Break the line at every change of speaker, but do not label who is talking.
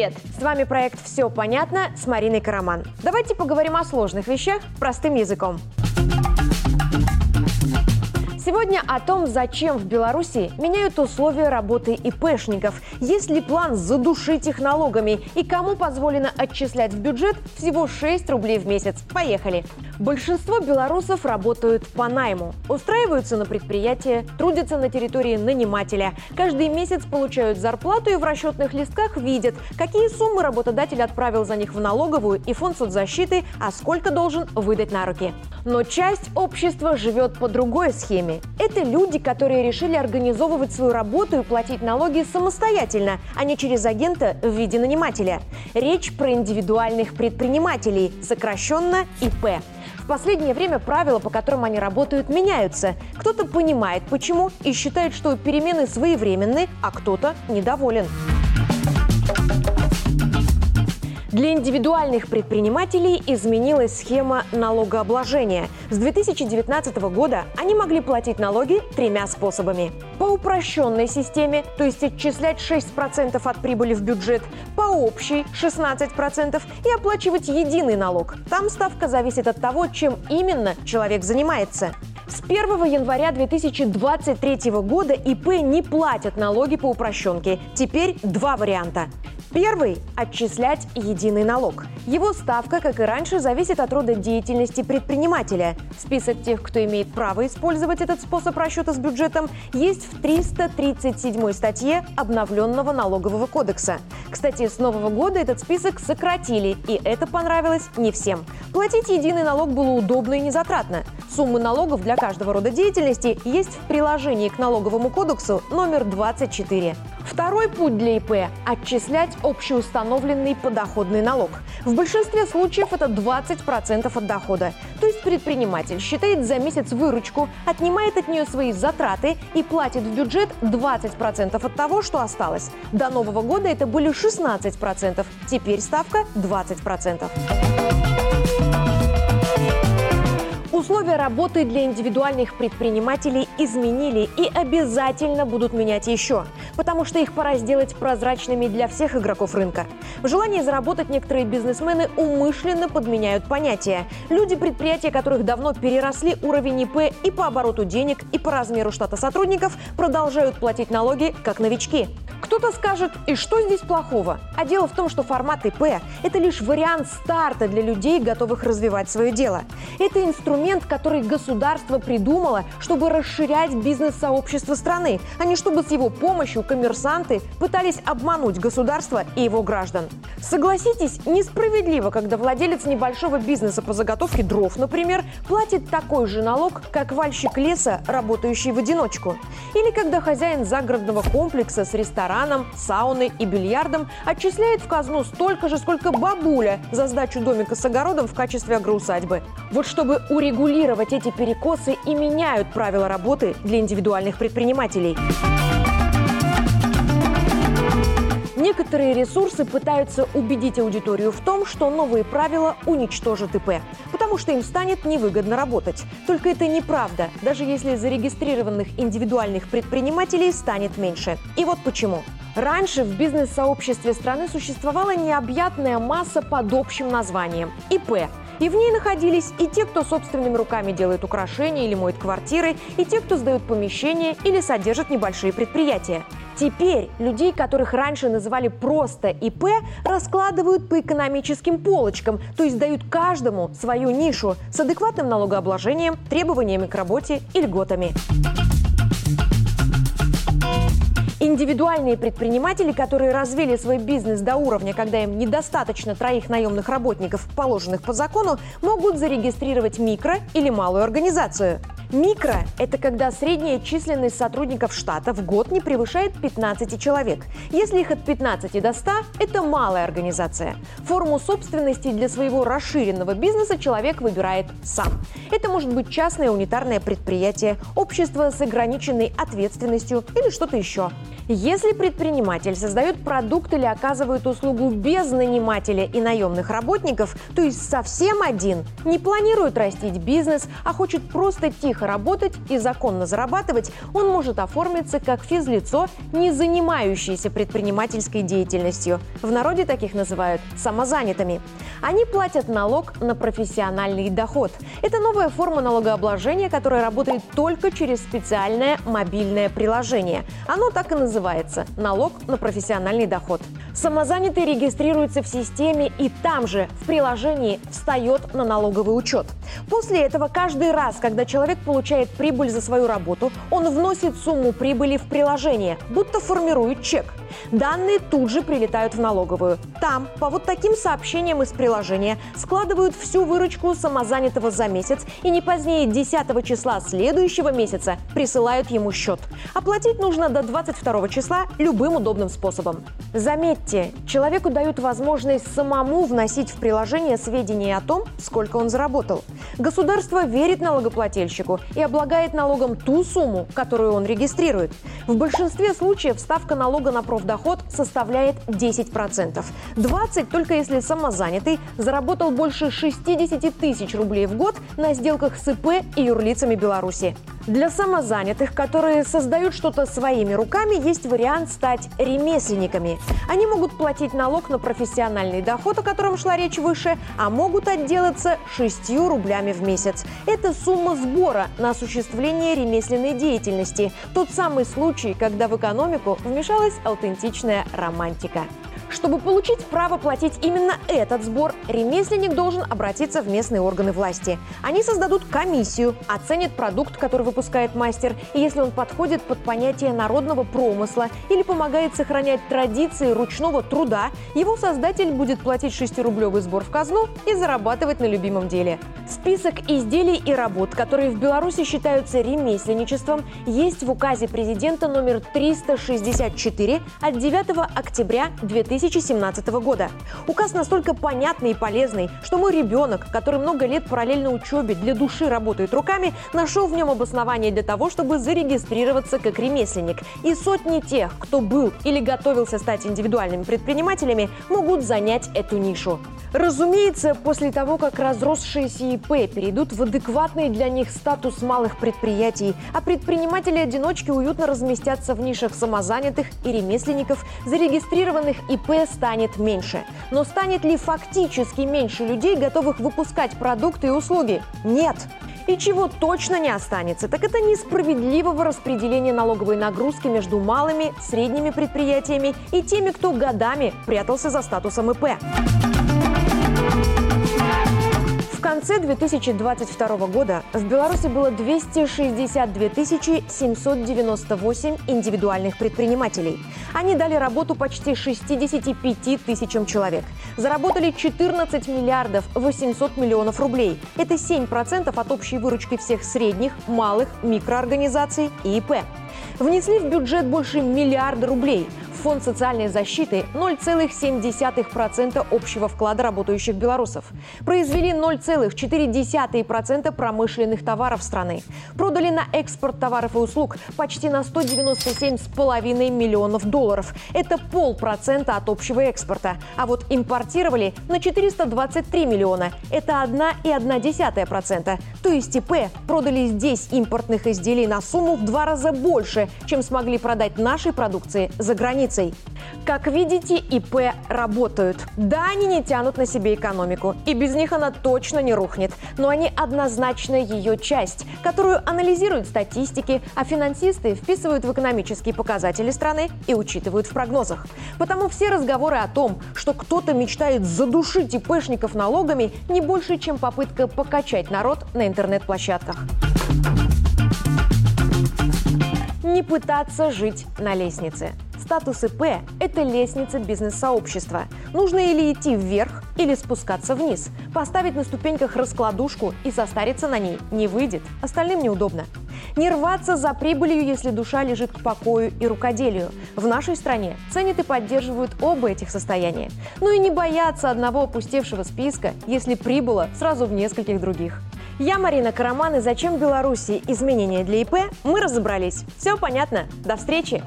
Привет! С вами проект «Все понятно» с Мариной Караман. Давайте поговорим о сложных вещах простым языком. Сегодня о том, зачем в Беларуси меняют условия работы ИПшников, есть ли план задушить их налогами и кому позволено отчислять в бюджет всего 6 рублей в месяц. Поехали! Большинство белорусов работают по найму, устраиваются на предприятие, трудятся на территории нанимателя. Каждый месяц получают зарплату и в расчетных листках видят, какие суммы работодатель отправил за них в налоговую и фонд соцзащиты, а сколько должен выдать на руки. Но часть общества живет по другой схеме. Это люди, которые решили организовывать свою работу и платить налоги самостоятельно, а не через агента в виде нанимателя. Речь про индивидуальных предпринимателей, сокращенно ИП. В последнее время правила, по которым они работают, меняются. Кто-то понимает, почему, и считает, что перемены своевременны, а кто-то недоволен. Для индивидуальных предпринимателей изменилась схема налогообложения. С 2019 года они могли платить налоги тремя способами. По упрощенной системе, то есть отчислять 6% от прибыли в бюджет, по общей 16% и оплачивать единый налог. Там ставка зависит от того, чем именно человек занимается. С 1 января 2023 года ИП не платят налоги по упрощенке. Теперь два варианта. Первый – отчислять единый налог. Его ставка, как и раньше, зависит от рода деятельности предпринимателя. Список тех, кто имеет право использовать этот способ расчета с бюджетом, есть в 337 статье обновленного налогового кодекса. Кстати, с нового года этот список сократили, и это понравилось не всем. Платить единый налог было удобно и незатратно. Суммы налогов для каждого рода деятельности есть в приложении к налоговому кодексу номер 24. Второй путь для ИП – отчислять общеустановленный подоходный налог. В большинстве случаев это 20% от дохода. То есть предприниматель считает за месяц выручку, отнимает от нее свои затраты и платит в бюджет 20% от того, что осталось. До Нового года это были 16%, теперь ставка 20%. Условия работы для индивидуальных предпринимателей изменили и обязательно будут менять еще, потому что их пора сделать прозрачными для всех игроков рынка. В желании заработать некоторые бизнесмены умышленно подменяют понятия. Люди, предприятия которых давно переросли уровень ИП и по обороту денег, и по размеру штата сотрудников, продолжают платить налоги как новички. Кто-то скажет, и что здесь плохого? А дело в том, что формат ИП – это лишь вариант старта для людей, готовых развивать свое дело. Это инструмент, который государство придумало, чтобы расширять бизнес-сообщество страны, а не чтобы с его помощью коммерсанты пытались обмануть государство и его граждан. Согласитесь, несправедливо, когда владелец небольшого бизнеса по заготовке дров, например, платит такой же налог, как вальщик леса, работающий в одиночку. Или когда хозяин загородного комплекса с рестораном, сауной и бильярдом отчисляет в казну столько же, сколько бабуля за сдачу домика с огородом в качестве агроусадьбы. Вот чтобы урегулировать эти перекосы и меняют правила работы для индивидуальных предпринимателей. Некоторые ресурсы пытаются убедить аудиторию в том, что новые правила уничтожат ИП, потому что им станет невыгодно работать. Только это неправда, даже если зарегистрированных индивидуальных предпринимателей станет меньше. И вот почему. Раньше в бизнес-сообществе страны существовала необъятная масса под общим названием – ИП и в ней находились и те, кто собственными руками делает украшения или моет квартиры, и те, кто сдают помещения или содержит небольшие предприятия. Теперь людей, которых раньше называли просто ИП, раскладывают по экономическим полочкам, то есть дают каждому свою нишу с адекватным налогообложением, требованиями к работе и льготами. Индивидуальные предприниматели, которые развили свой бизнес до уровня, когда им недостаточно троих наемных работников, положенных по закону, могут зарегистрировать микро или малую организацию. Микро – это когда средняя численность сотрудников штата в год не превышает 15 человек. Если их от 15 до 100 – это малая организация. Форму собственности для своего расширенного бизнеса человек выбирает сам. Это может быть частное унитарное предприятие, общество с ограниченной ответственностью или что-то еще. Если предприниматель создает продукт или оказывает услугу без нанимателя и наемных работников, то есть совсем один, не планирует растить бизнес, а хочет просто тихо работать и законно зарабатывать, он может оформиться как физлицо, не занимающееся предпринимательской деятельностью. В народе таких называют самозанятыми. Они платят налог на профессиональный доход. Это новая форма налогообложения, которая работает только через специальное мобильное приложение. Оно так и называется – налог на профессиональный доход. Самозанятый регистрируется в системе и там же, в приложении, встает на налоговый учет. После этого каждый раз, когда человек получает прибыль за свою работу, он вносит сумму прибыли в приложение, будто формирует чек. Данные тут же прилетают в налоговую. Там, по вот таким сообщениям из приложения, складывают всю выручку самозанятого за месяц и не позднее 10 числа следующего месяца присылают ему счет. Оплатить нужно до 22 числа любым удобным способом. Заметьте, человеку дают возможность самому вносить в приложение сведения о том, сколько он заработал. Государство верит налогоплательщику и облагает налогом ту сумму, которую он регистрирует. В большинстве случаев ставка налога на профдоход составляет 10%. 20% только если самозанятый заработал больше 60 тысяч рублей в год на сделках с ИП и юрлицами Беларуси. Для самозанятых, которые создают что-то своими руками, есть вариант стать ремесленниками. Они могут платить налог на профессиональный доход, о котором шла речь выше, а могут отделаться 6 рублями в месяц. Это сумма сбора на осуществление ремесленной деятельности. Тот самый случай, когда в экономику вмешалась аутентичная романтика. Чтобы получить право платить именно этот сбор, ремесленник должен обратиться в местные органы власти. Они создадут комиссию, оценят продукт, который выпускает мастер, и если он подходит под понятие народного промысла или помогает сохранять традиции ручного труда, его создатель будет платить 6-рублевый сбор в казну и зарабатывать на любимом деле. Список изделий и работ, которые в Беларуси считаются ремесленничеством, есть в указе президента номер 364 от 9 октября 2000 2017 года. Указ настолько понятный и полезный, что мой ребенок, который много лет параллельно учебе для души работает руками, нашел в нем обоснование для того, чтобы зарегистрироваться как ремесленник. И сотни тех, кто был или готовился стать индивидуальными предпринимателями, могут занять эту нишу. Разумеется, после того, как разросшиеся ИП перейдут в адекватный для них статус малых предприятий, а предприниматели-одиночки уютно разместятся в нишах самозанятых и ремесленников, зарегистрированных ИП станет меньше. Но станет ли фактически меньше людей, готовых выпускать продукты и услуги? Нет. И чего точно не останется, так это несправедливого распределения налоговой нагрузки между малыми, средними предприятиями и теми, кто годами прятался за статусом ИП конце 2022 года в Беларуси было 262 798 индивидуальных предпринимателей. Они дали работу почти 65 тысячам человек. Заработали 14 миллиардов 800 миллионов рублей. Это 7% от общей выручки всех средних, малых, микроорганизаций и ИП. Внесли в бюджет больше миллиарда рублей. Фонд социальной защиты 0,7% общего вклада работающих белорусов. Произвели 0,4% промышленных товаров страны. Продали на экспорт товаров и услуг почти на 197,5 миллионов долларов. Это полпроцента от общего экспорта. А вот импортировали на 423 миллиона. Это 1,1%. То есть ИП продали здесь импортных изделий на сумму в два раза больше, чем смогли продать нашей продукции за границей границей. Как видите, ИП работают. Да, они не тянут на себе экономику, и без них она точно не рухнет, но они однозначно ее часть, которую анализируют статистики, а финансисты вписывают в экономические показатели страны и учитывают в прогнозах. Потому все разговоры о том, что кто-то мечтает задушить ИПшников налогами, не больше, чем попытка покачать народ на интернет-площадках не пытаться жить на лестнице. Статус ИП – это лестница бизнес-сообщества. Нужно или идти вверх, или спускаться вниз. Поставить на ступеньках раскладушку и состариться на ней не выйдет. Остальным неудобно. Не рваться за прибылью, если душа лежит к покою и рукоделию. В нашей стране ценят и поддерживают оба этих состояния. Ну и не бояться одного опустевшего списка, если прибыло сразу в нескольких других. Я Марина Караман, и «Зачем Беларуси? Изменения для ИП» мы разобрались. Все понятно. До встречи!